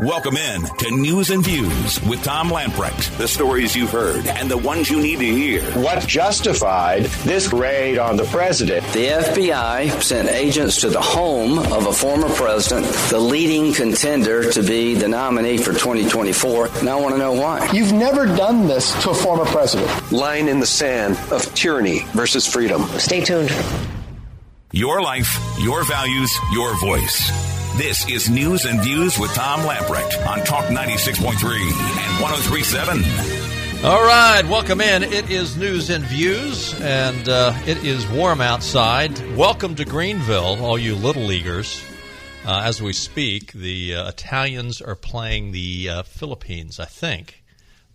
Welcome in to News and Views with Tom Lamprecht. The stories you've heard and the ones you need to hear. What justified this raid on the president? The FBI sent agents to the home of a former president, the leading contender to be the nominee for 2024. And I want to know why. You've never done this to a former president. Line in the sand of tyranny versus freedom. Stay tuned. Your life, your values, your voice. This is News and Views with Tom Lamprecht on Talk 96.3 and 1037. All right, welcome in. It is News and Views, and uh, it is warm outside. Welcome to Greenville, all you little leaguers. Uh, as we speak, the uh, Italians are playing the uh, Philippines, I think.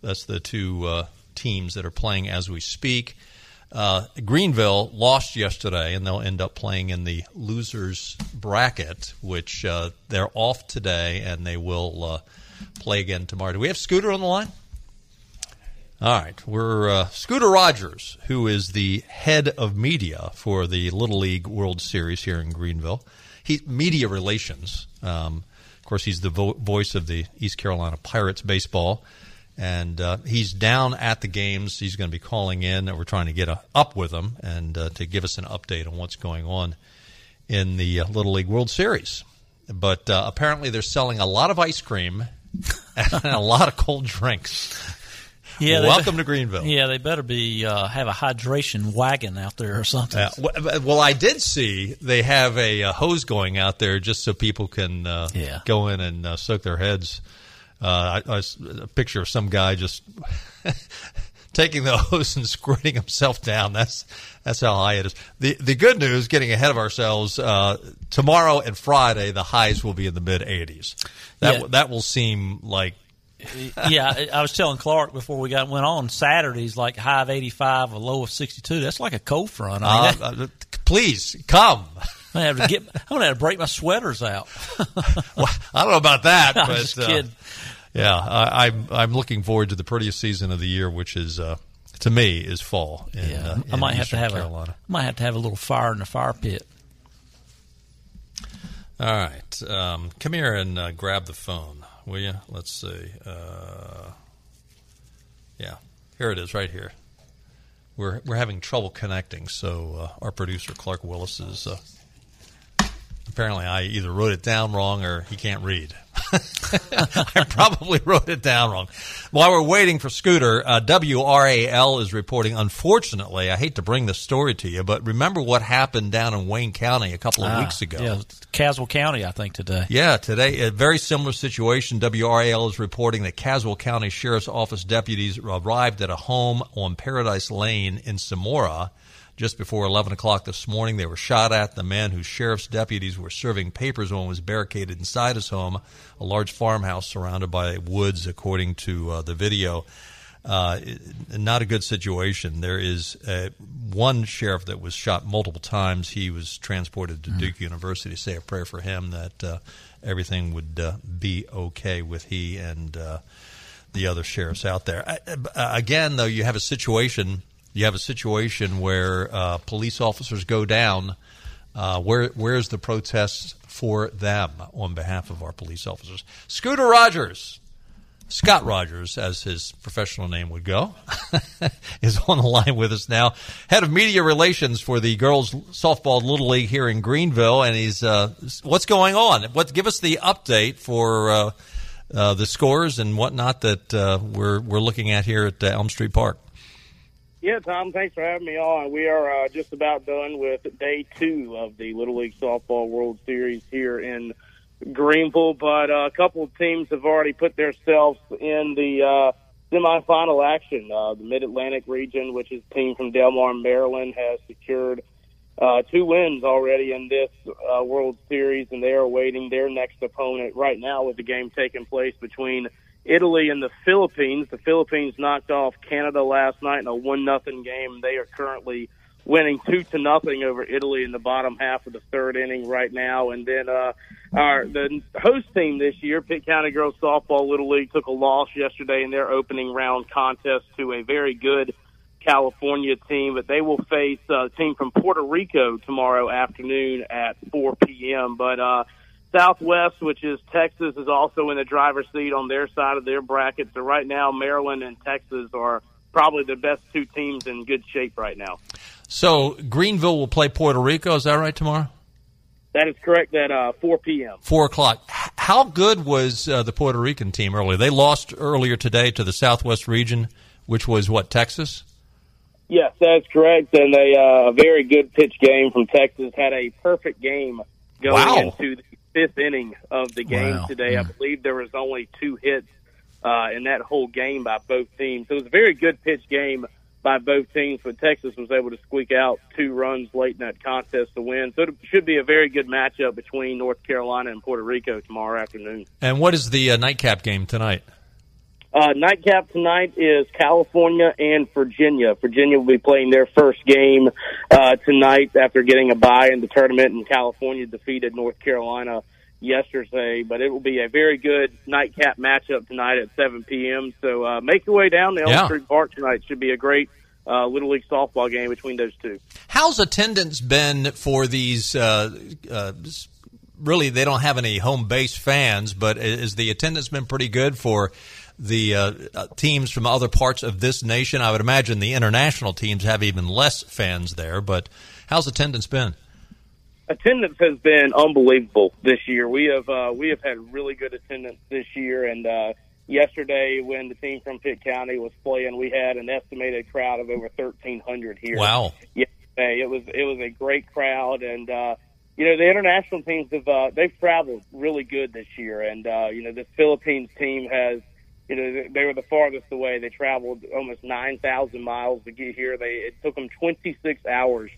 That's the two uh, teams that are playing as we speak. Uh, Greenville lost yesterday, and they'll end up playing in the losers bracket, which uh, they're off today, and they will uh, play again tomorrow. Do we have Scooter on the line? All right, we're uh, Scooter Rogers, who is the head of media for the Little League World Series here in Greenville. He media relations. Um, of course, he's the vo- voice of the East Carolina Pirates baseball and uh, he's down at the games. He's going to be calling in. And we're trying to get a, up with him and uh, to give us an update on what's going on in the uh, Little League World Series. But uh, apparently, they're selling a lot of ice cream and a lot of cold drinks. Yeah, welcome be- to Greenville. Yeah, they better be uh, have a hydration wagon out there or something. well, I did see they have a, hose going out there just so people can uh, yeah. go in and soak their heads. Uh, I, I, a picture of some guy just taking the hose and squirting himself down. That's that's how high it is. The the good news, getting ahead of ourselves, uh, tomorrow and Friday the highs will be in the mid 80s. That Yeah. that will seem like yeah, I was telling Clark before we got went on Saturdays like high of eighty five, a low of sixty two. That's like a cold front. I mean, uh, uh, please come. I'm gonna have to get. I'm gonna have to break my sweaters out. Well, I don't know about that, I'm but just uh, kidding. Yeah, I, I'm I'm looking forward to the prettiest season of the year, which is uh, to me is fall. In, Yeah, uh, I might have to have Carolina. a. I might have to have a little fire in the fire pit. All right, um, come here and uh, grab the phone, will you? Let's see. Uh, yeah, here it is, right here. We're we're having trouble connecting, so uh, our producer Clark Willis is. Uh, apparently, I either wrote it down wrong or he can't read. I probably wrote it down wrong. While we're waiting for Scooter, uh, WRAL is reporting. Unfortunately, I hate to bring this story to you, but remember what happened down in Wayne County a couple of Ah, weeks ago. Yeah, Caswell County, I think today. Yeah, today a very similar situation. WRAL is reporting that Caswell County Sheriff's Office deputies arrived at a home on Paradise Lane in Semora just before 11 o'clock this morning. They were shot at. The man whose sheriff's deputies were serving papers on was barricaded inside his home, a large farmhouse surrounded by woods, according to uh, the video. Uh, not a good situation. There is uh, one sheriff that was shot multiple times. He was transported to Duke University. Say a prayer for him that uh, everything would uh, be okay with he and uh, the other sheriffs out there. Uh, again, though, you have a situation. You have a situation where uh, police officers go down. Uh, where where's the protest for them on behalf of our police officers? Scooter Rogers, Scott Rogers, as his professional name would go, is on the line with us now. Head of media relations for the girls softball little league here in Greenville, and he's uh, what's going on? What give us the update for uh, uh, the scores and whatnot that uh, we're we're looking at here at Elm Street Park. Yeah, Tom, thanks for having me on. We are uh, just about done with day two of the Little League Softball World Series here in Greenville, but uh, a couple of teams have already put themselves in the uh, semifinal action. Uh, the Mid Atlantic region, which is a team from Delmar, Maryland, has secured uh, two wins already in this uh, World Series, and they are awaiting their next opponent right now with the game taking place between Italy and the Philippines. The Philippines knocked off Canada last night in a one nothing game. They are currently winning two to nothing over Italy in the bottom half of the third inning right now. And then uh, our the host team this year, Pitt County Girls Softball Little League, took a loss yesterday in their opening round contest to a very good California team, but they will face uh, a team from Puerto Rico tomorrow afternoon at 4 p.m. But uh, Southwest, which is Texas, is also in the driver's seat on their side of their bracket. So right now, Maryland and Texas are probably the best two teams in good shape right now. So Greenville will play Puerto Rico. Is that right tomorrow? That is correct. At uh, 4 p.m. Four o'clock. How good was uh, the Puerto Rican team earlier? They lost earlier today to the Southwest region, which was what Texas. Yes, that's correct. And a uh, very good pitch game from Texas had a perfect game going Wow. into the fifth inning of the game Wow. today. I believe there was only two hits uh, in that whole game by both teams. So it was a very good pitch game by both teams, but Texas was able to squeak out two runs late in that contest to win. So it should be a very good matchup between North Carolina and Puerto Rico tomorrow afternoon. And what is the uh, nightcap game tonight? Uh, nightcap tonight is California and Virginia. Virginia will be playing their first game uh, tonight after getting a bye in the tournament, and California defeated North Carolina yesterday. But it will be a very good nightcap matchup tonight at 7 p.m. So uh, make your way down to Elm Yeah. Street Park tonight. Should be a great uh, Little League softball game between those two. How's attendance been for these? Uh, uh, really, they don't have any home base fans, but is the attendance been pretty good for the uh, uh, teams from other parts of this nation? I would imagine the international teams have even less fans there, but how's attendance been? attendance has been unbelievable this year. We have uh, we have had really good attendance this year, and uh, yesterday when the team from Pitt County was playing, we had an estimated crowd of over thirteen hundred here. Wow. Yesterday, it was it was a great crowd, and uh, you know the international teams have uh, they've traveled really good this year, and uh, you know the Philippines team has. You know, they- were the farthest away. They traveled almost 9,000 miles to get here. They, it took them 26 hours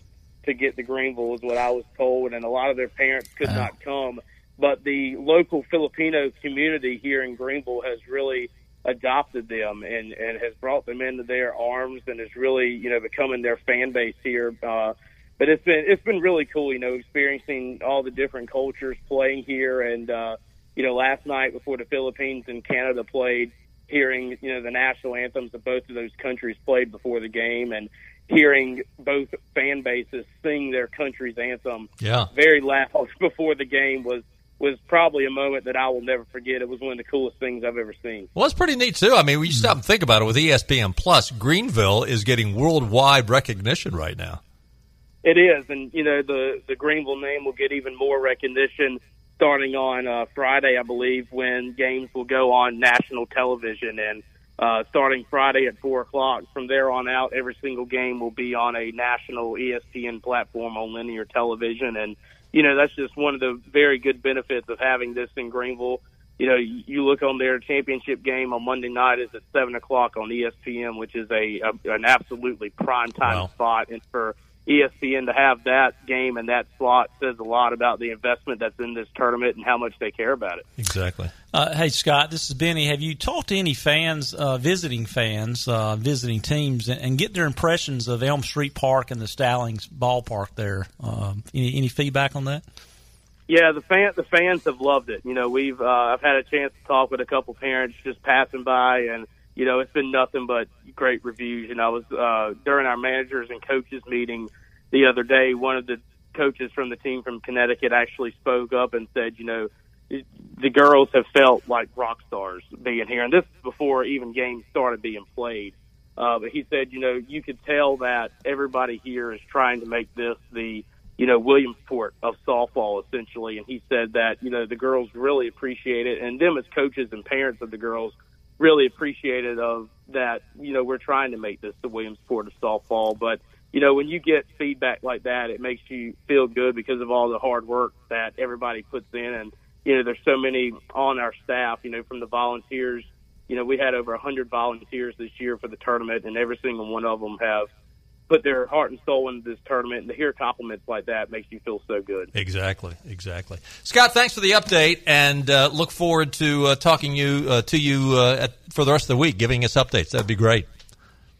to get to Greenville is what I was told, and a lot of their parents could not come. But the local Filipino community here in Greenville has really adopted them and and has brought them into their arms and is really you know becoming their fan base here. Uh, but it's been it's been really cool, you know, experiencing all the different cultures playing here, and uh, you know, last night before the Philippines and Canada played, hearing you know the national anthems of both of those countries played before the game, and hearing both fan bases sing their country's anthem Yeah. very loud before the game was was probably a moment that I will never forget. It was one of the coolest things I've ever seen. Well, it's pretty neat too. I mean, when you stop and think about it, with ESPN Plus, Greenville is getting worldwide recognition right now. It is, and you know the the Greenville name will get even more recognition starting on uh, Friday, I believe, when games will go on national television, and uh, starting Friday at four o'clock. From there on out, every single game will be on a national ESPN platform on linear television, and you know that's just one of the very good benefits of having this in Greenville. You know, you look on their championship game on Monday night is at seven o'clock on ESPN, which is a, a an absolutely prime time Wow. spot, and for ESPN to have that game and that slot says a lot about the investment that's in this tournament and how much they care about it. Exactly. Uh, hey Scott, this is Benny. Have you talked to any fans, uh, visiting fans, uh, visiting teams, and, and get their impressions of Elm Street Park and the Stallings ballpark there? Um, any, any feedback on that? Yeah, the fan the fans have loved it. You know, we've uh, I've had a chance to talk with a couple parents just passing by, and you know, it's been nothing but great reviews. And I was uh, during our managers and coaches meeting the other day. One of the coaches from the team from Connecticut actually spoke up and said, you know, the girls have felt like rock stars being here, and this is before even games started being played. Uh, but he said, you know, you could tell that everybody here is trying to make this the, you know, Williamsport of softball essentially. And he said that, you know, the girls really appreciate it, and them as coaches and parents of the girls really appreciated of that. You know, we're trying to make this the Williamsport of softball, but you know, when you get feedback like that, it makes you feel good because of all the hard work that everybody puts in. And, you know, there's so many on our staff, you know, from the volunteers. You know, we had over 100 volunteers this year for the tournament, and every single one of them have put their heart and soul into this tournament. And to hear compliments like that makes you feel so good. Exactly, exactly. Scott, thanks for the update, and uh, look forward to uh, talking you uh, to you uh, at, for the rest of the week, giving us updates. That'd be great.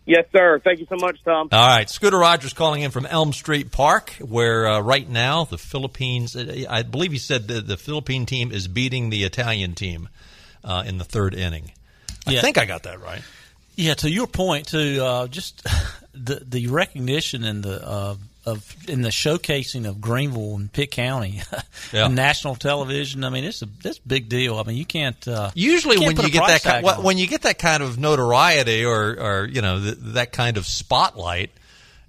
Yes, sir. Thank you so much, Tom. All right, Scooter Rogers calling in from Elm Street Park, where uh, right now the Philippines, I believe he said the, the Philippine team is beating the Italian team uh, in the third inning. I Yeah. think I got that right. Yeah, to your point, to uh, just the the recognition and the uh, of in the showcasing of Greenville and Pitt County, Yeah. on national television. I mean, it's a that's a big deal. I mean, you can't. Uh, Usually, can't when you get that kind, on when you get that kind of notoriety or, or you know th- that kind of spotlight,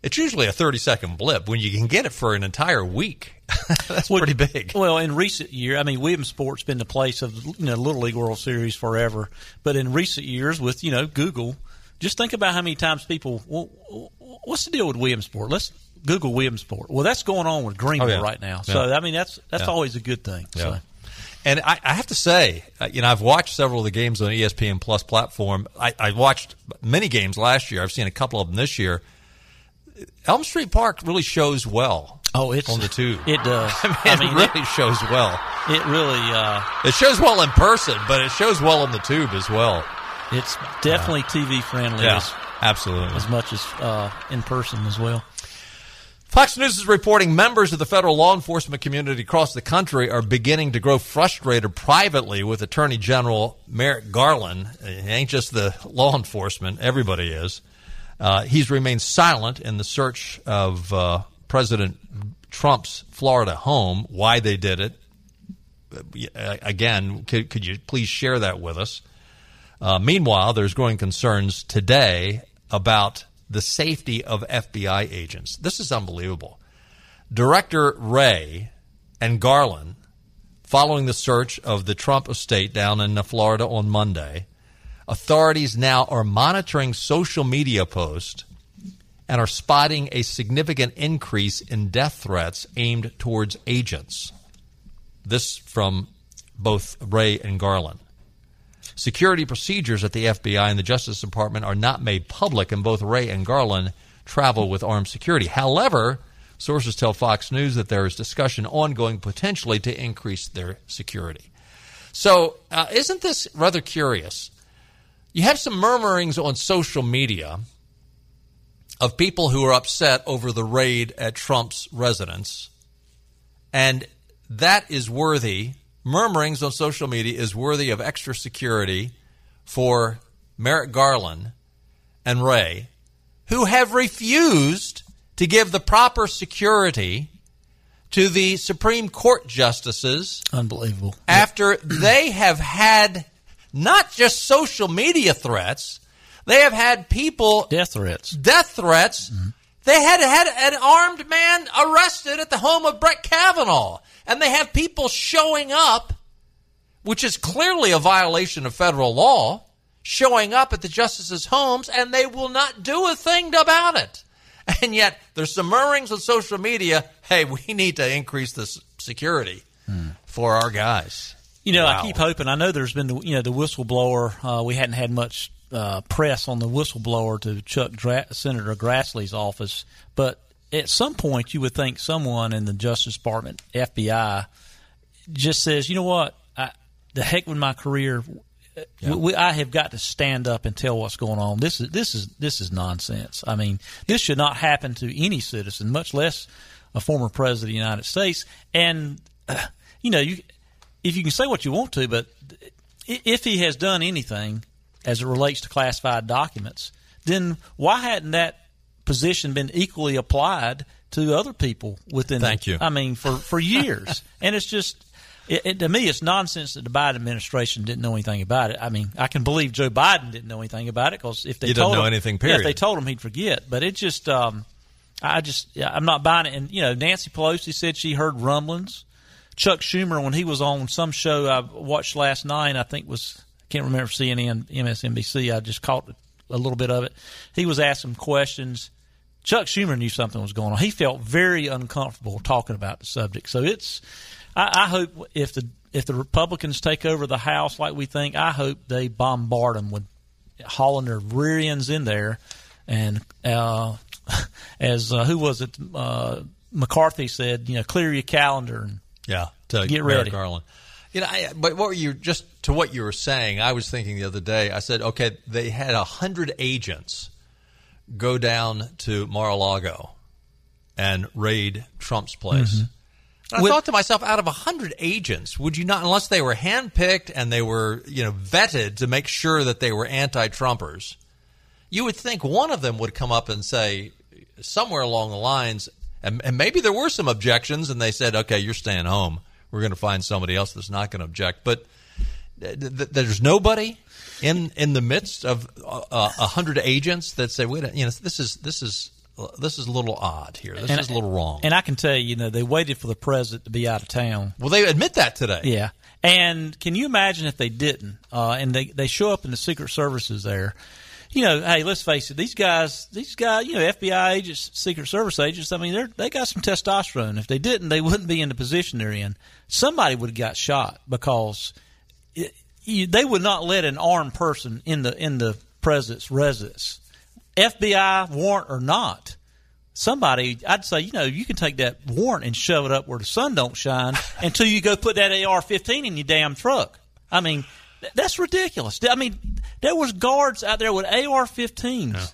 it's usually a thirty second blip. When you can get it for an entire week, that's Well, pretty big. Well, in recent year, I mean, Williamsport's been the place of you know Little League World Series forever. But in recent years, with you know Google, just think about how many times people. Well, what's the deal with Williamsport? Let's Google Williamsport. Well, that's going on with Greenville Oh, yeah. right now. So Yeah. I mean, that's that's Yeah. always a good thing. So. Yeah. And I, I have to say, uh, you know, I've watched several of the games on ESPN Plus platform. I, I watched many games last year. I've seen a couple of them this year. Elm Street Park really shows well. Oh, it's on the tube. It does. I mean, it really shows well. It really. Uh, It shows well in person, but it shows well on the tube as well. It's definitely TV friendly. Yeah, As, absolutely. as much as uh, in person as well. Fox News is reporting members of the federal law enforcement community across the country are beginning to grow frustrated privately with Attorney General Merrick Garland. It ain't just the law enforcement, everybody is. Uh, he's remained silent in the search of uh, President Trump's Florida home, why they did it. Uh, Again, could, could you please share that with us? Uh, meanwhile, there's growing concerns today about the safety of FBI agents. This is unbelievable. Director Wray and Garland, following the search of the Trump estate down in Florida on Monday, authorities now are monitoring social media posts and are spotting a significant increase in death threats aimed towards agents. This from both Wray and Garland. Security procedures at the FBI and the Justice Department are not made public, and both Wray and Garland travel with armed security. However, sources tell Fox News that there is discussion ongoing potentially to increase their security. So, uh, isn't this rather curious? You have some murmurings on social media of people who are upset over the raid at Trump's residence, and that is worthy murmurings on social media is worthy of extra security for Merrick Garland and Wray, who have refused to give the proper security to the Supreme Court justices Unbelievable. after they have had not just social media threats, they have had people Death threats. death threats. Mm-hmm. They had had an armed man arrested at the home of Brett Kavanaugh, and they have people showing up, which is clearly a violation of federal law, showing up at the justices' homes, and they will not do a thing about it. And yet, there's some murmurings on social media. Hey, we need to increase the security for our guys. You know, Wow. I keep hoping. I know there's been the you know the whistleblower. Uh, we hadn't had much uh, press on the whistleblower to Chuck Dra- Senator Grassley's office, but at some point you would think someone in the Justice Department, FBI, just says, you know what, I, the heck with my career. We, we, I have got to stand up and tell what's going on. This is this is this is nonsense. I mean, this should not happen to any citizen, much less a former president of the United States. And uh, you know, you if you can say what you want to, but if he has done anything as it relates to classified documents, then why hadn't that position been equally applied to other people within? Thank you. I mean, for for years, and it's just. It, it, to me, it's nonsense that the Biden administration didn't know anything about it. I mean, I can believe Joe Biden didn't know anything about it because if they He doesn't told know him, anything, yeah, period. if they told him, he'd forget. But it just, um, I just, yeah, I'm not buying it. And you know, Nancy Pelosi said she heard rumblings. Chuck Schumer, when he was on some show I watched last night, I think was I can't remember CNN, MSNBC. I just caught a little bit of it. He was asking questions. Chuck Schumer knew something was going on. He felt very uncomfortable talking about the subject. So it's, I, I hope if the if the Republicans take over the House like we think, I hope they bombard them with hauling their rear ends in there, and uh, as uh, who was it? Uh, McCarthy said, you know, clear your calendar and Yeah, to Get Merrick ready. Garland. You know, I, but what were you just to what you were saying? I was thinking the other day. I said, okay, they had a hundred agents go down to Mar-a-Lago and raid Trump's place. I Mm-hmm. With- thought to myself, out of a hundred agents, would you not, unless they were handpicked and they were, you know, vetted to make sure that they were anti-Trumpers, you would think one of them would come up and say, somewhere along the lines, And, and maybe there were some objections, and they said, "Okay, you're staying home. We're going to find somebody else that's not going to object." But th- th- there's nobody in in the midst of uh, a hundred agents that say, "Wait, you know, this is this is." This is a little odd here. This And- is a little wrong. And I can tell you, you know, they waited for the president to be out of town. well, they admit that today. Yeah. And can you imagine if they didn't? Uh, and they, they show up in the Secret Services there. You know, hey, let's face it, these guys, these guys, you know, FBI agents, Secret Service agents, I mean, they're, they got some testosterone. If they didn't, they wouldn't be in the position they're in. Somebody would have got shot because it, you, they would not let an armed person in the, in the president's residence. FBI warrant or not somebody I'd say, you know, you can take that warrant and shove it up where the sun don't shine until you go put that AR fifteen in your damn truck. I mean, th- that's ridiculous. I mean, there was guards out there with AR fifteens.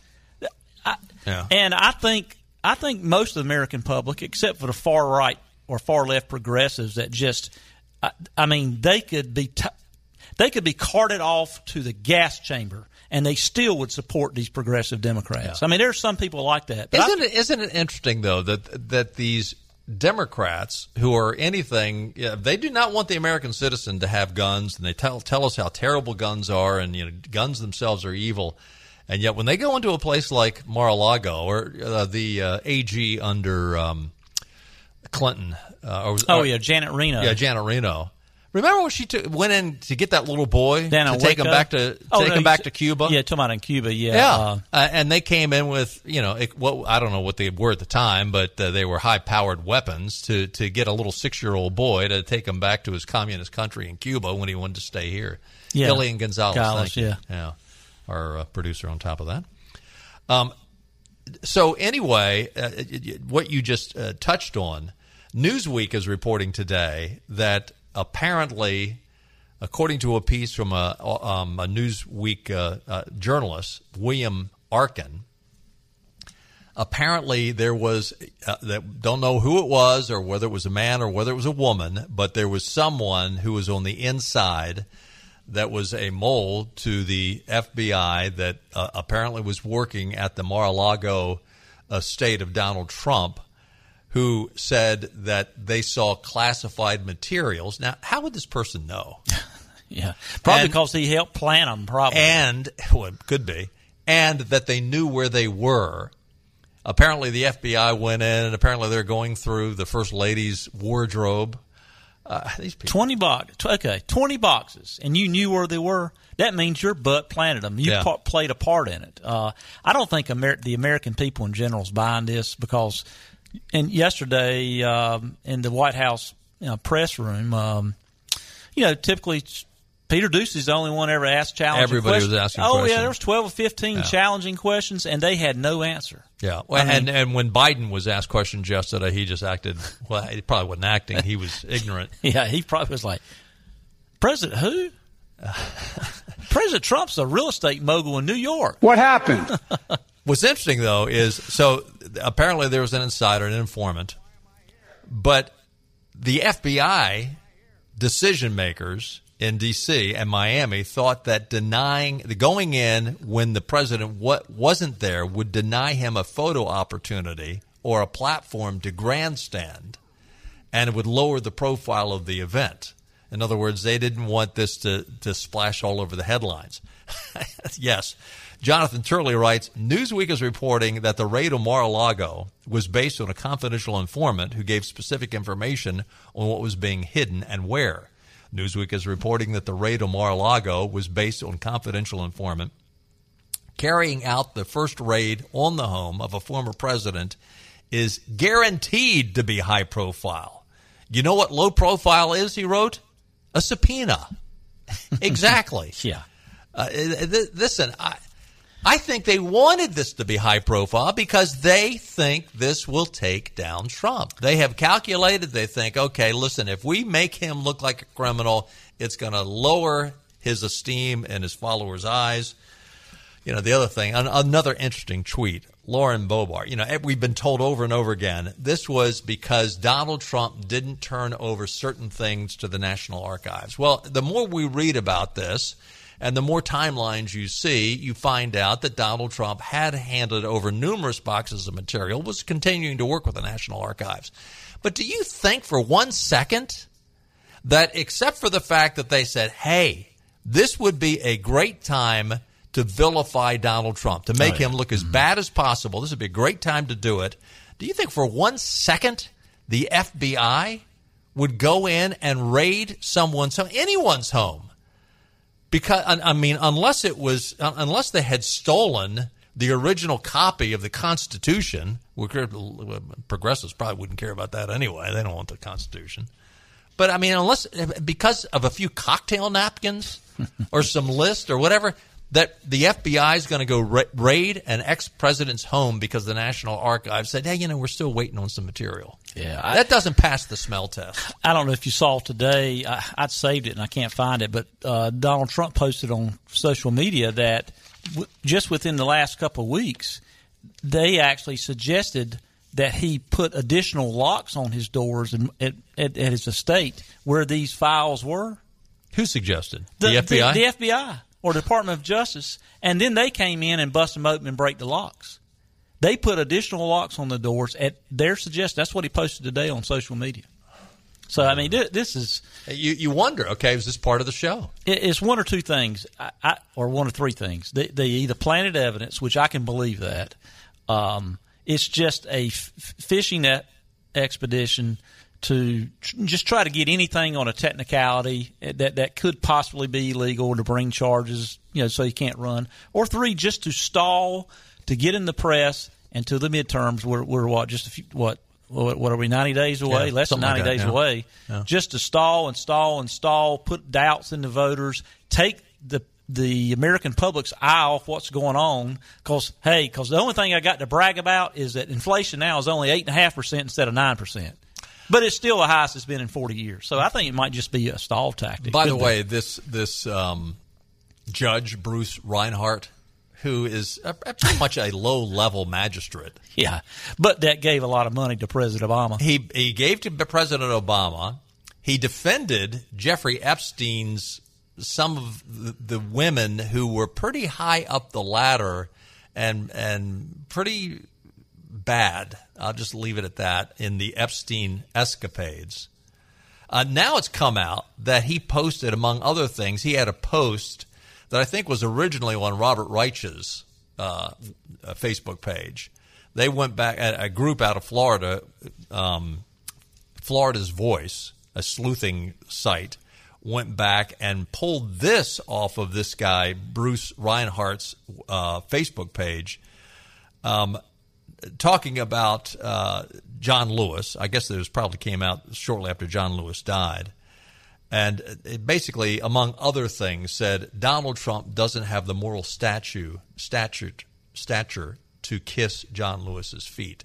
Yeah. And I think I think most of the American public, except for the far right or far left progressives that just I, I mean, they could be t- they could be carted off to the gas chamber and they still would support these progressive Democrats. I mean, there are some people like that. But isn't, it, isn't it interesting though that that these Democrats who are anything, yeah, they do not want the American citizen to have guns, and they tell tell us how terrible guns are, and you know, guns themselves are evil. And yet, when they go into a place like Mar-a-Lago or uh, the uh, AG under um, Clinton, uh, or, oh or- yeah, Janet Reno. yeah, Janet Reno. Remember when she took, went in to get that little boy Down to take him back to Oh, take no, him back to Cuba? Yeah, talking about in Cuba. Yeah, Yeah, uh, uh, and they came in with you know it, what I don't know what they were at the time, but uh, they were high powered weapons to to get a little six year old boy to take him back to his communist country in Cuba when he wanted to stay here. Yeah. Elian Gonzalez, Gonzalez, yeah. yeah, our uh, producer on top of that. Um, so anyway, uh, what you just uh, touched on, Newsweek is reporting today that apparently, according to a piece from a, um, a Newsweek uh, uh, journalist, William Arkin, apparently there was uh, that don't know who it was or whether it was a man or whether it was a woman, but there was someone who was on the inside that was a mole to the FBI that uh, apparently was working at the Mar-a-Lago estate of Donald Trump who said that they saw classified materials. Now, how would this person know? yeah, probably And- because he helped plan them. Probably. and well, could be, and that they knew where they were. Apparently, the FBI went in, and apparently they're going through the first lady's wardrobe. Uh, these people, Twenty box. Okay, twenty boxes, and you knew where they were. That means your butt planted them. You Yeah. pa- played a part in it. Uh, I don't think Amer- the American people in general is buying this because, and yesterday um, in the White House you know, press room, um, you know, typically Peter Doocy is the only one ever asked challenging Everybody was questions. asking Oh yeah, there was twelve or fifteen challenging questions, and they had no answer. yeah. Well, and and when Biden was asked questions yesterday, he just acted. Well, he probably wasn't acting; he was ignorant. Yeah, he probably was like, President who? President Trump's a real estate mogul in New York. What happened? What's interesting though is so apparently there was an insider, an informant, but the FBI decision makers in D.C. and Miami thought that denying the going in when the president what wasn't there would deny him a photo opportunity or a platform to grandstand, and it would lower the profile of the event. In other words, they didn't want this to, to splash all over the headlines. yes. Jonathan Turley writes Newsweek is reporting that the raid on Mar a Lago was based on a confidential informant who gave specific information on what was being hidden and where. Newsweek is reporting that the raid on Mar a Lago was based on confidential informant carrying out the first raid on the home of a former president is guaranteed to be high profile. You know what low profile is, he wrote? A subpoena. exactly. Yeah. Uh, th- th- listen, I, I think they wanted this to be high profile because they think this will take down Trump. They have calculated, they think, okay, listen, if we make him look like a criminal, it's going to lower his esteem in his followers' eyes. You know, the other thing, an- another interesting tweet, Lauren Boebert. You know, eh, we've been told over and over again, this was because Donald Trump didn't turn over certain things to the National Archives. Well, the more we read about this, And the more timelines you see, you find out that Donald Trump had handed over numerous boxes of material, was continuing to work with the National Archives. But do you think for one second that, except for the fact that they said, hey, this would be a great time to vilify Donald Trump, to make oh, yeah. him look as mm-hmm. bad as possible, this would be a great time to do it. Do you think for one second the FBI would go in and raid someone's home, anyone's home? Because I mean, unless it was, unless they had stolen the original copy of the Constitution, progressives probably wouldn't care about that anyway. They don't want the Constitution. But I mean, unless because of a few cocktail napkins or some list or whatever, that the FBI is going to go ra- raid an ex president's home because the National Archives said, hey, you know, we're still waiting on some material. Yeah. I, that doesn't pass the smell test. I don't know if you saw today, I, would saved it and I can't find it, but uh, Donald Trump posted on social media that w- just within the last couple of weeks, they actually suggested that he put additional locks on his doors at, at, at his estate where these files were. Who suggested? The, the FBI? The, the FBI or Department of Justice, and then they came in and bust them open and break the locks. They put additional locks on the doors at their suggestion. That's what he posted today on social media. So I mean, this is you. You wonder, okay, is this part of the show? It's one or two things, I, I, or one or three things. They, they, either planted evidence, which I can believe that. Um, it's just a f- fishing net expedition to tr- just try to get anything on a technicality that that could possibly be illegal to bring charges, you know, so you can't run. Or three, just to stall to get in the press and to the midterms. We're, we're what just a few what what are we 90 days away yeah, less than 90 like that, days yeah. away yeah. just to stall and stall and stall put doubts in the voters take the the American public's eye off what's going on because hey because the only thing I got to brag about is that inflation now is only eight and a half percent instead of nine percent but it's still the highest it's been in 40 years. So I think it might just be a stall tactic. By the way, this this um, judge Bruce Reinhart, who is a, a pretty much a low level magistrate. Yeah, but that gave a lot of money to President Obama. He he gave to President Obama. He defended Jeffrey Epstein's some of the, the women who were pretty high up the ladder and and pretty bad. I'll just leave it at that in the Epstein escapades. Uh, now it's come out that he posted, among other things, he had a post that I think was originally on Robert Reich's uh, Facebook page. They went back, a group out of Florida, um, Florida's Voice, a sleuthing site, went back and pulled this off of this guy, Bruce Reinhart's uh, Facebook page. Um, talking about uh, John Lewis. I guess it probably came out shortly after John Lewis died. And it basically, among other things, said Donald Trump doesn't have the moral statue, stature, stature to kiss John Lewis's feet.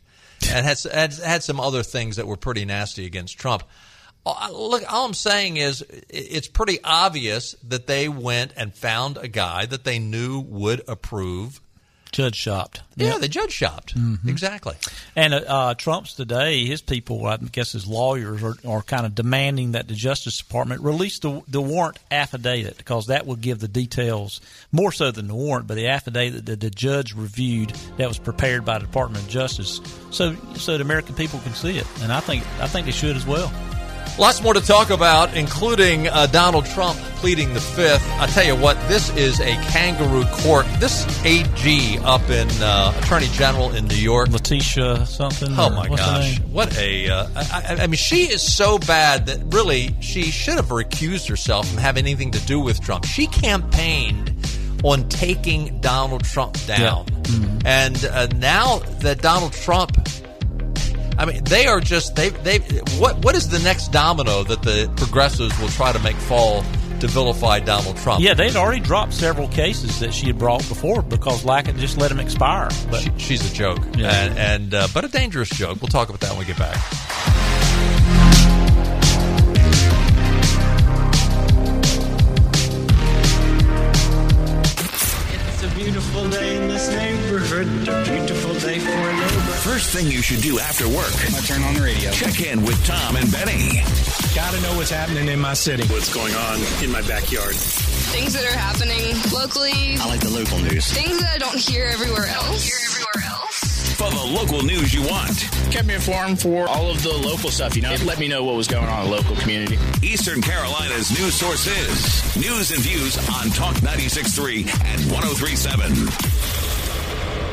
and had, had, had some other things that were pretty nasty against Trump. Uh, look, all I'm saying is it's pretty obvious that they went and found a guy that they knew would approve Judge shopped. Yeah, yep. the judge shopped. Mm-hmm. Exactly. And uh, uh, Trump's today, his people, I guess his lawyers, are, are kind of demanding that the Justice Department release the, the warrant affidavit because that will give the details, more so than the warrant, but the affidavit that the judge reviewed that was prepared by the Department of Justice so so the American people can see it. And I think I think they should as well. Lots more to talk about, including uh, Donald Trump pleading the fifth. I tell you what, this is a kangaroo court. This AG up in uh, Attorney General in New York, Letitia something. Oh my gosh, what a! Uh, I, I, mean, she is so bad that really she should have recused herself from having anything to do with Trump. She campaigned on taking Donald Trump down, yeah. mm-hmm. and uh, now that Donald Trump I mean, they are just they they what what is the next domino that the progressives will try to make fall to vilify Donald Trump? Yeah, they'd already dropped several cases that she had brought before because Lackett just let them expire. But she, she's a joke, yeah. and, and uh, but a dangerous joke. We'll talk about that when we get back. It's a beautiful day in this neighborhood. A beautiful day for a neighbor. First thing you should do after work. I turn on the radio. Check in with Tom and Benny. Got to know what's happening in my city. What's going on in my backyard. Things that are happening locally. I like the local news. Things that I don't hear everywhere else. Hear everywhere else. For the local news you want. Kept me informed for all of the local stuff, you know. It let me know what was going on in the local community. Eastern Carolina's news source is news and views on Talk 96.3 and 103.7.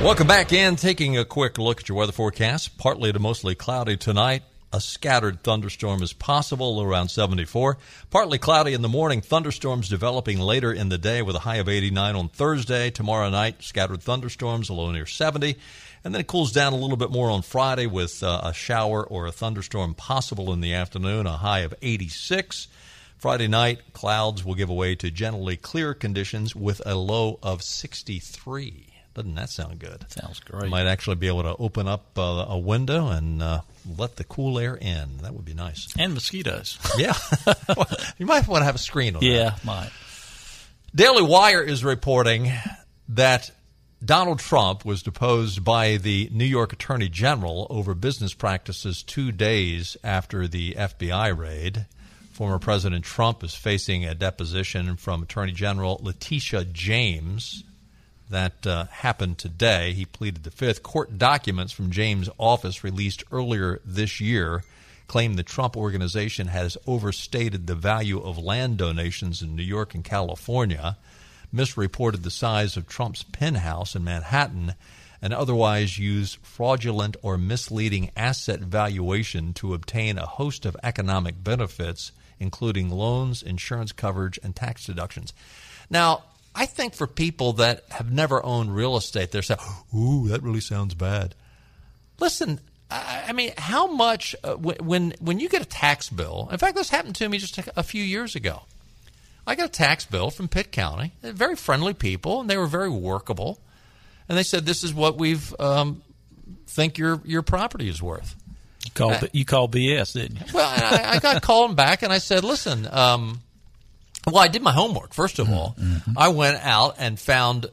Welcome back in. Taking a quick look at your weather forecast. Partly to mostly cloudy tonight. A scattered thunderstorm is possible around 74. Partly cloudy in the morning. Thunderstorms developing later in the day with a high of 89 on Thursday. Tomorrow night, scattered thunderstorms, a low near 70. And then it cools down a little bit more on Friday with uh, a shower or a thunderstorm possible in the afternoon, a high of 86. Friday night, clouds will give way to generally clear conditions with a low of 63. Doesn't that sound good? Sounds great. Might actually be able to open up uh, a window and uh, let the cool air in. That would be nice. And mosquitoes. Yeah. you might want to have a screen on yeah, that. might. Daily Wire is reporting that Donald Trump was deposed by the New York Attorney General over business practices two days after the FBI raid. Former President Trump is facing a deposition from Attorney General Letitia James. That uh, happened today. He pleaded the fifth. Court documents from James' office released earlier this year claim the Trump organization has overstated the value of land donations in New York and California misreported the size of Trump's penthouse in Manhattan, and otherwise used fraudulent or misleading asset valuation to obtain a host of economic benefits, including loans, insurance coverage, and tax deductions. Now, I think for people that have never owned real estate, they're saying, "Ooh, that really sounds bad." Listen, I mean, how much uh, when when you get a tax bill? In fact, this happened to me just a few years ago. I got a tax bill from Pitt County. They're very friendly people, and they were very workable. And they said, "This is what we've um, think your your property is worth." You call uh, you call BS, didn't you? Well, I, I got called back, and I said, "Listen, um, well, I did my homework. First of all, mm-hmm. I went out and found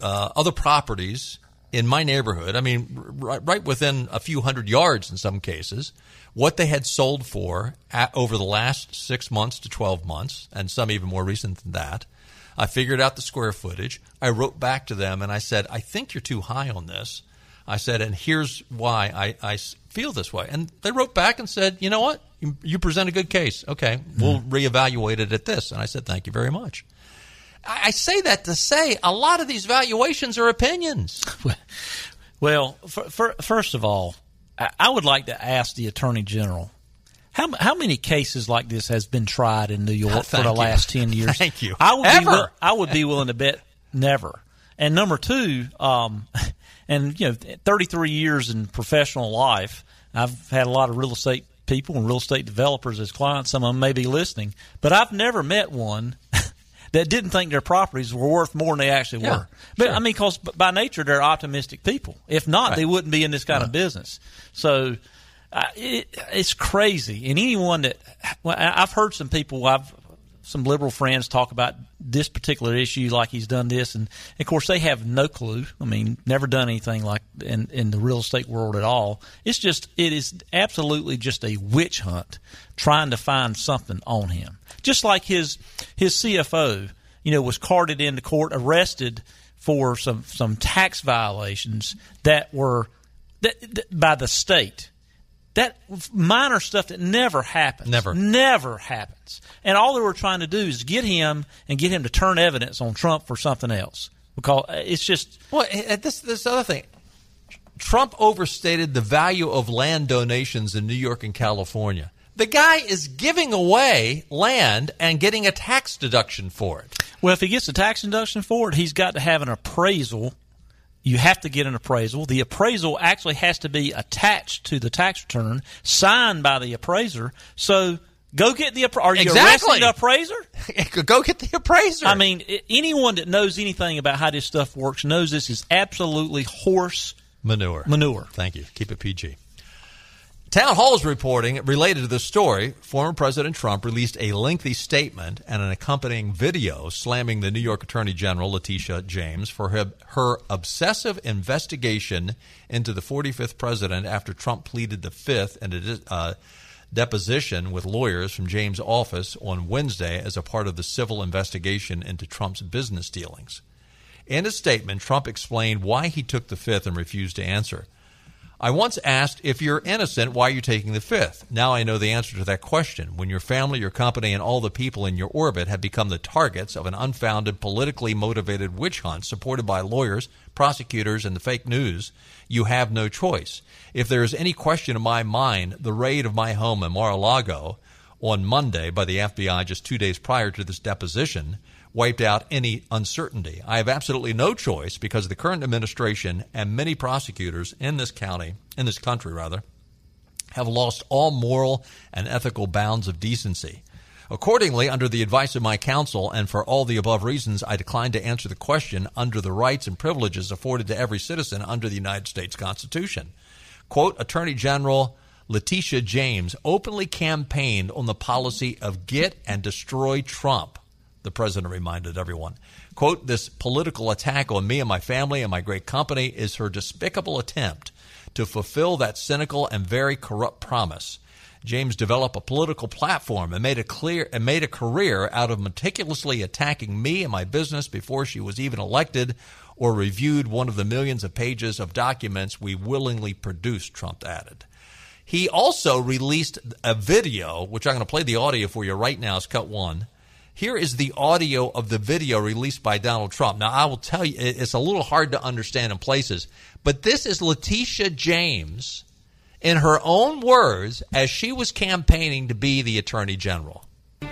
uh, other properties in my neighborhood. I mean, right, right within a few hundred yards in some cases." what they had sold for at, over the last six months to 12 months, and some even more recent than that. I figured out the square footage. I wrote back to them and I said, I think you're too high on this. I said, and here's why I, I feel this way. And they wrote back and said, you know what? You, you present a good case. Okay, we'll mm. reevaluate it at this. And I said, thank you very much. I, I say that to say a lot of these valuations are opinions. well, for, for, first of all, I would like to ask the Attorney General how how many cases like this has been tried in New York for the you. last ten years? Thank you. I would Ever. be I would be willing to bet never. And number two, um, and you know, thirty three years in professional life, I've had a lot of real estate people and real estate developers as clients. Some of them may be listening, but I've never met one that didn't think their properties were worth more than they actually yeah, were. But sure. I mean, because by nature they're optimistic people. If not, right. they wouldn't be in this kind right. of business. So uh, it, it's crazy. And anyone that well, I've heard some people, I've some liberal friends talk about this particular issue, like he's done this, and of course they have no clue. I mean, never done anything like in in the real estate world at all. It's just it is absolutely just a witch hunt trying to find something on him. Just like his his CFO, you know, was carted into court, arrested for some some tax violations that were that, that by the state that minor stuff that never happens. Never. Never happens. And all they were trying to do is get him and get him to turn evidence on Trump for something else. Because uh, it's just. Well, this, this other thing. Trump overstated the value of land donations in New York and California. The guy is giving away land and getting a tax deduction for it. Well, if he gets a tax deduction for it, he's got to have an appraisal you have to get an appraisal. The appraisal actually has to be attached to the tax return, signed by the appraiser. So go get the appraiser. Are you exactly. arresting the appraiser? go get the appraiser. I mean, anyone that knows anything about how this stuff works knows this is absolutely horse manure. Manure. Thank you. Keep it PG. Town Hall's reporting related to this story, former President Trump released a lengthy statement and an accompanying video slamming the New York Attorney General Letitia James for her, her obsessive investigation into the 45th president after Trump pleaded the fifth in a uh, deposition with lawyers from James' office on Wednesday as a part of the civil investigation into Trump's business dealings. In a statement, Trump explained why he took the fifth and refused to answer. I once asked, if you're innocent, why are you taking the fifth? Now I know the answer to that question. When your family, your company, and all the people in your orbit have become the targets of an unfounded, politically motivated witch hunt supported by lawyers, prosecutors, and the fake news, you have no choice. If there is any question in my mind, the raid of my home in Mar-a-Lago on Monday by the FBI just two days prior to this deposition wiped out any uncertainty. I have absolutely no choice because the current administration and many prosecutors in this county, in this country rather, have lost all moral and ethical bounds of decency. Accordingly, under the advice of my counsel and for all the above reasons, I decline to answer the question under the rights and privileges afforded to every citizen under the United States Constitution. Quote, Attorney General Letitia James openly campaigned on the policy of get and destroy Trump the president reminded everyone. Quote, this political attack on me and my family and my great company is her despicable attempt to fulfill that cynical and very corrupt promise. James developed a political platform and made a clear and made a career out of meticulously attacking me and my business before she was even elected or reviewed one of the millions of pages of documents we willingly produced, Trump added. He also released a video, which I'm going to play the audio for you right now. It's cut one here is the audio of the video released by Donald Trump. Now, I will tell you, it's a little hard to understand in places, but this is Letitia James in her own words as she was campaigning to be the Attorney General.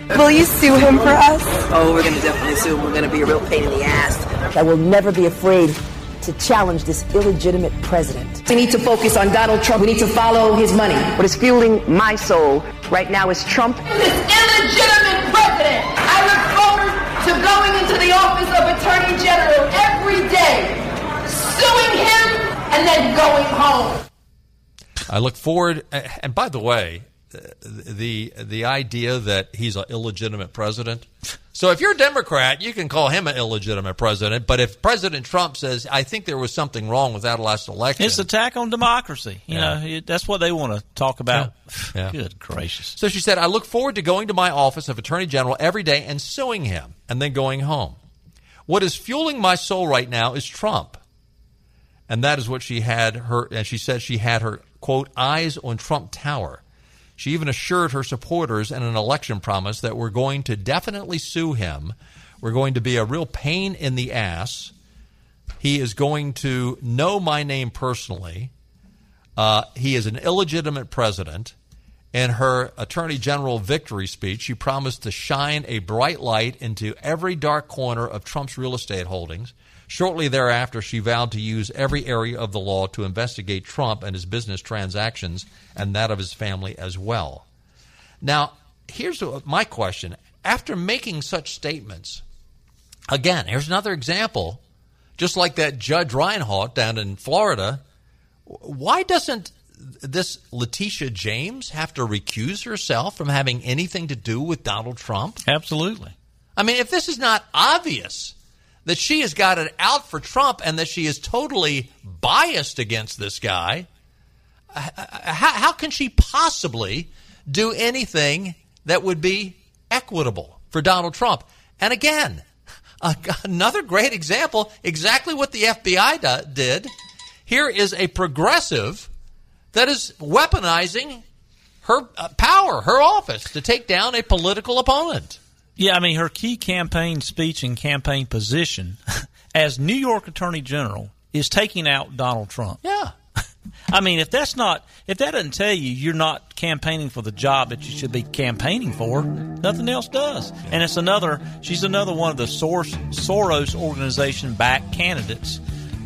Will you sue him for us? Oh, we're going to definitely sue him. We're going to be a real pain in the ass. I will never be afraid to challenge this illegitimate president. We need to focus on Donald Trump. We need to follow his money. What is fueling my soul right now is Trump. This illegitimate president. I look forward to going into the office of Attorney General every day, suing him, and then going home. I look forward, and by the way, the the idea that he's an illegitimate president. So if you're a Democrat, you can call him an illegitimate president. But if President Trump says, "I think there was something wrong with that last election," it's attack on democracy. You yeah. know, that's what they want to talk about. Yeah. Yeah. Good gracious! So she said, "I look forward to going to my office of Attorney General every day and suing him, and then going home. What is fueling my soul right now is Trump." And that is what she had her, and she said she had her quote eyes on Trump Tower she even assured her supporters in an election promise that we're going to definitely sue him. We're going to be a real pain in the ass. He is going to know my name personally. Uh, he is an illegitimate president. In her Attorney General victory speech, she promised to shine a bright light into every dark corner of Trump's real estate holdings. Shortly thereafter, she vowed to use every area of the law to investigate Trump and his business transactions and that of his family as well. Now, here's my question. After making such statements, again, here's another example, just like that Judge Reinhart down in Florida. Why doesn't this Letitia James have to recuse herself from having anything to do with Donald Trump? Absolutely. I mean, if this is not obvious, that she has got it out for Trump and that she is totally biased against this guy, how, how can she possibly do anything that would be equitable for Donald Trump? And again, another great example, exactly what the FBI do, did. Here is a progressive that is weaponizing her uh, power, her office, to take down a political opponent. Yeah, I mean, her key campaign speech and campaign position as New York Attorney General is taking out Donald Trump. Yeah. I mean, if that's not, if that doesn't tell you you're not campaigning for the job that you should be campaigning for, nothing else does. And it's another, she's another one of the Soros, Soros organization backed candidates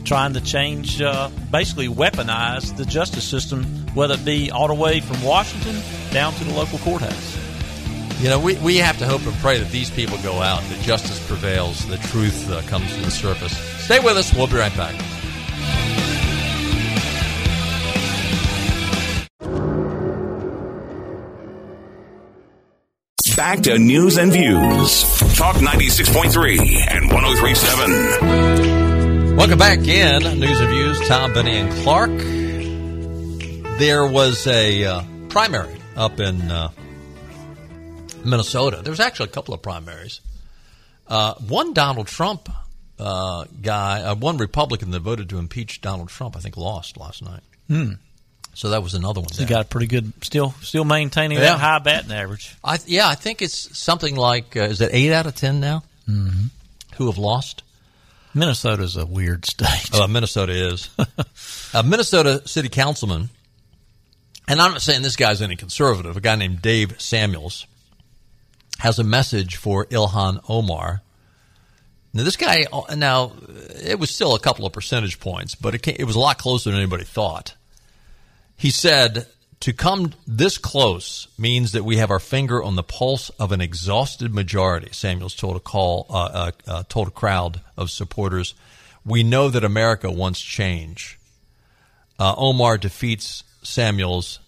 trying to change, uh, basically weaponize the justice system, whether it be all the way from Washington down to the local courthouse. You know, we, we have to hope and pray that these people go out, that justice prevails, the truth uh, comes to the surface. Stay with us. We'll be right back. Back to news and views. Talk 96.3 and 1037. Welcome back in. News and views. Tom, Benny, and Clark. There was a uh, primary up in uh, Minnesota. There's actually a couple of primaries. Uh, one Donald Trump uh, guy, uh, one Republican that voted to impeach Donald Trump, I think lost last night. Hmm. So that was another one. So he got a pretty good, still still maintaining Yeah. that high batting average. I, yeah, I think it's something like uh, is it eight out of ten now Mm-hmm. who have lost? Minnesota's a weird state. Uh, Minnesota is. a Minnesota city councilman, and I'm not saying this guy's any conservative, a guy named Dave Samuels, has a message for Ilhan Omar. Now, this guy, now, it was still a couple of percentage points, but it, came, it was a lot closer than anybody thought. He said, to come this close means that we have our finger on the pulse of an exhausted majority. Samuels told a call, uh, uh, uh, told a crowd of supporters. We know that America wants change. Uh, Omar defeats Samuels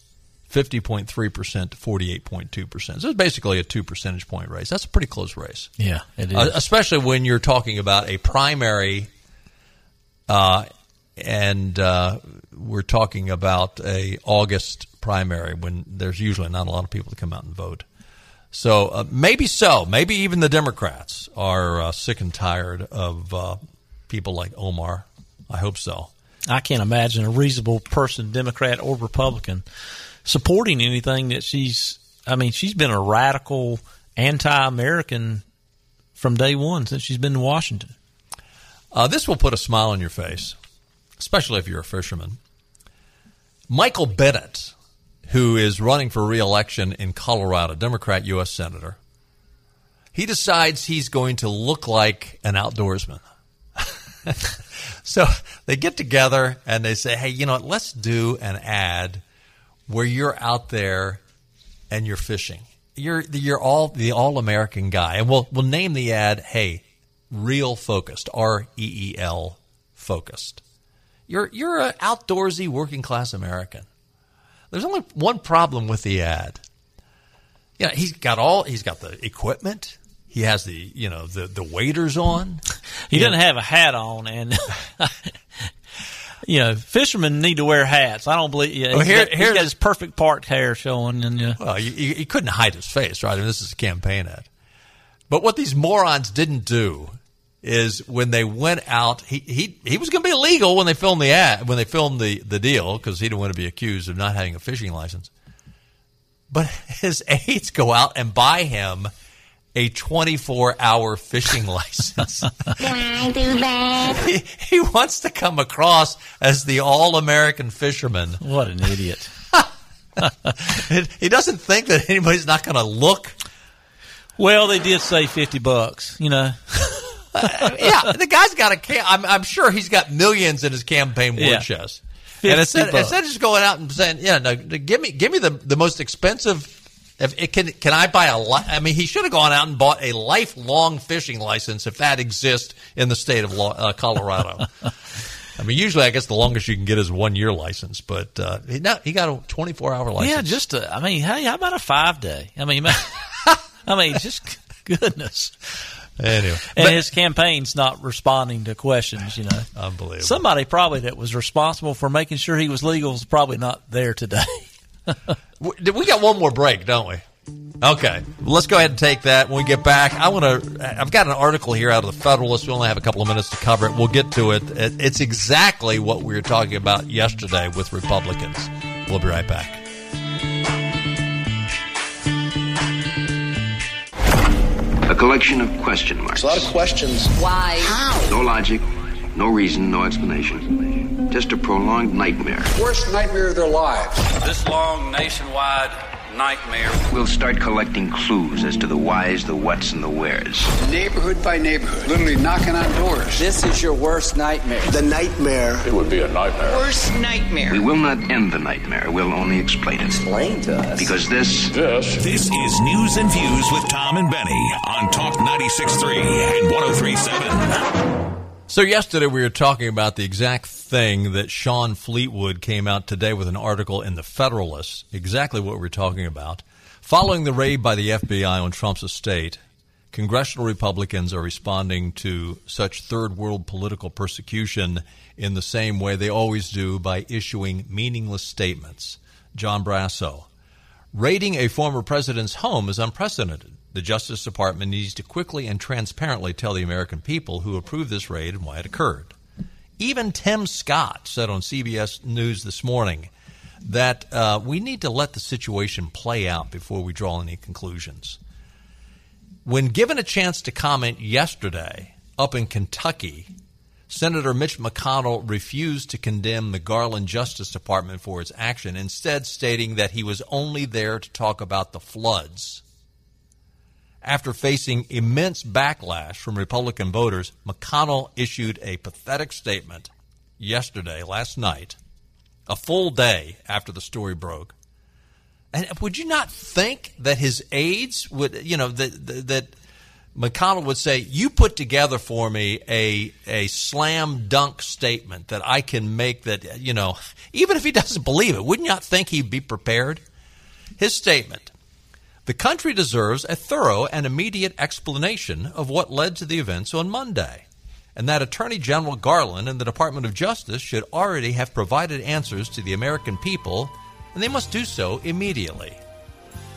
50.3% to 48.2%. So it's basically a two percentage point race. That's a pretty close race. Yeah, it is. Uh, especially when you're talking about a primary, uh, and uh, we're talking about a August primary when there's usually not a lot of people to come out and vote. So uh, maybe so. Maybe even the Democrats are uh, sick and tired of uh, people like Omar. I hope so. I can't imagine a reasonable person, Democrat or Republican, supporting anything that she's. I mean, she's been a radical anti-American from day one since she's been in Washington. Uh, this will put a smile on your face, especially if you're a fisherman. Michael Bennet, who is running for reelection in Colorado, Democrat U.S. Senator, he decides he's going to look like an outdoorsman. so they get together and they say, hey, you know what, let's do an ad where you're out there and you're fishing. You're you're all the all American guy, and we'll we'll name the ad. Hey, real focused, R E E L focused. You're you're an outdoorsy working class American. There's only one problem with the ad. You know, he's got all he's got the equipment. He has the you know the the waders on. He doesn't have a hat on, and you know, fishermen need to wear hats. I don't believe. Yeah, Well, he's here- he's got his perfect parked hair showing, and uh, Well, you, you, you couldn't hide his face, right? I mean, this is a campaign ad. But what these morons didn't do is when they went out, he he, he was going to be illegal when they filmed the ad, when they filmed the, the deal, because he didn't want to be accused of not having a fishing license. But his aides go out and buy him a 24 hour fishing license. Can I do that? he, he wants to come across as the all American fisherman. what an idiot! he doesn't think that anybody's not going to look Well, they did say fifty bucks. You know, uh, yeah, the guy's got a. Cam- I'm, I'm sure he's got millions in his campaign war Yeah. chest. And instead, bucks. instead of just going out and saying, "Yeah, no, give me, give me the the most expensive." If it can, can I buy a? Li- I mean, he should have gone out and bought a lifelong fishing license if that exists in the state of uh, Colorado. I mean, usually, I guess the longest you can get is one year license, but uh, he, no, he got a 24 hour license. yeah, just a, I mean, hey, how about a five day? I mean, I mean, just goodness. anyway. And But- his campaign's not responding to questions. You know, Unbelievable. somebody probably that was responsible for making sure he was legal is probably not there today. W- We got one more break, don't we? Okay, let's go ahead and take that. When we get back, I want to. I've got an article here out of the Federalist. We only have a couple of minutes to cover it. We'll get to it. It- It's exactly what we were talking about yesterday with Republicans. We'll be right back. A collection of question marks. a lot of questions. Why? How? No logic, no reason, no explanation. Just a prolonged nightmare. Worst nightmare of their lives. This long nationwide nightmare. We'll start collecting clues as to the whys, the whats, and the wheres. Neighborhood by neighborhood. Literally knocking on doors. This is your worst nightmare. The nightmare. It would be a nightmare. Worst nightmare. We will not end the nightmare. We'll only explain it. Explain to us. Because this This. This is News and Views with Tom and Benny on Talk 96.3 and 103.7. So yesterday we were talking about the exact thing that Shawn Fleetwood came out today with an article in the Federalist, exactly what we we're talking about. Following the raid by the FBI on Trump's estate, congressional Republicans are responding to such third world political persecution in the same way they always do by issuing meaningless statements. John Barrasso. Raiding a former president's home is unprecedented. The Justice Department needs to quickly and transparently tell the American people who approved this raid and why it occurred. Even Tim Scott said on CBS News this morning that uh, we need to let the situation play out before we draw any conclusions. When given a chance to comment yesterday up in Kentucky, Senator Mitch McConnell refused to condemn the Garland Justice Department for its action, instead, stating that he was only there to talk about the floods. After facing immense backlash from Republican voters, McConnell issued a pathetic statement yesterday, last night, a full day after the story broke. And would you not think that his aides would, you know, that, that McConnell would say, "You put together for me a a slam dunk statement that I can make that you know, even if he doesn't believe it, wouldn't you not think he'd be prepared?" His statement: "The country deserves a thorough and immediate explanation of what led to the events on Monday." And that Attorney General Garland and the Department of Justice should already have provided answers to the American people, and they must do so immediately.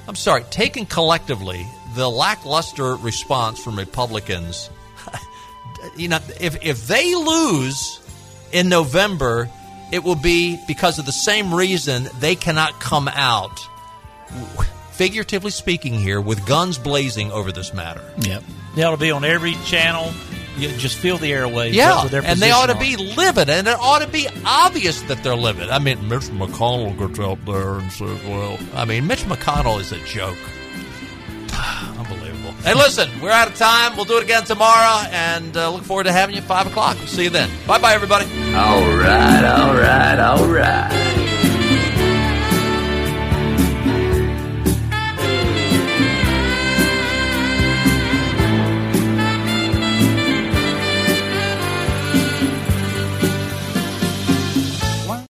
I'm sorry, taken collectively, the lackluster response from Republicans, you know, if, if they lose in November, it will be because of the same reason they cannot come out, figuratively speaking, here with guns blazing over this matter. Yep. They ought to be on every channel. You just feel the airwaves. Yeah, with their and they ought to position be livid, and it ought to be obvious that they're livid. I mean, Mitch McConnell gets out there and says, "Well, I mean, Mitch McConnell is a joke." Unbelievable. Hey, listen, we're out of time. We'll do it again tomorrow, and uh, look forward to having you at five o'clock. We'll see you then. Bye, bye, everybody. All right, all right, all right.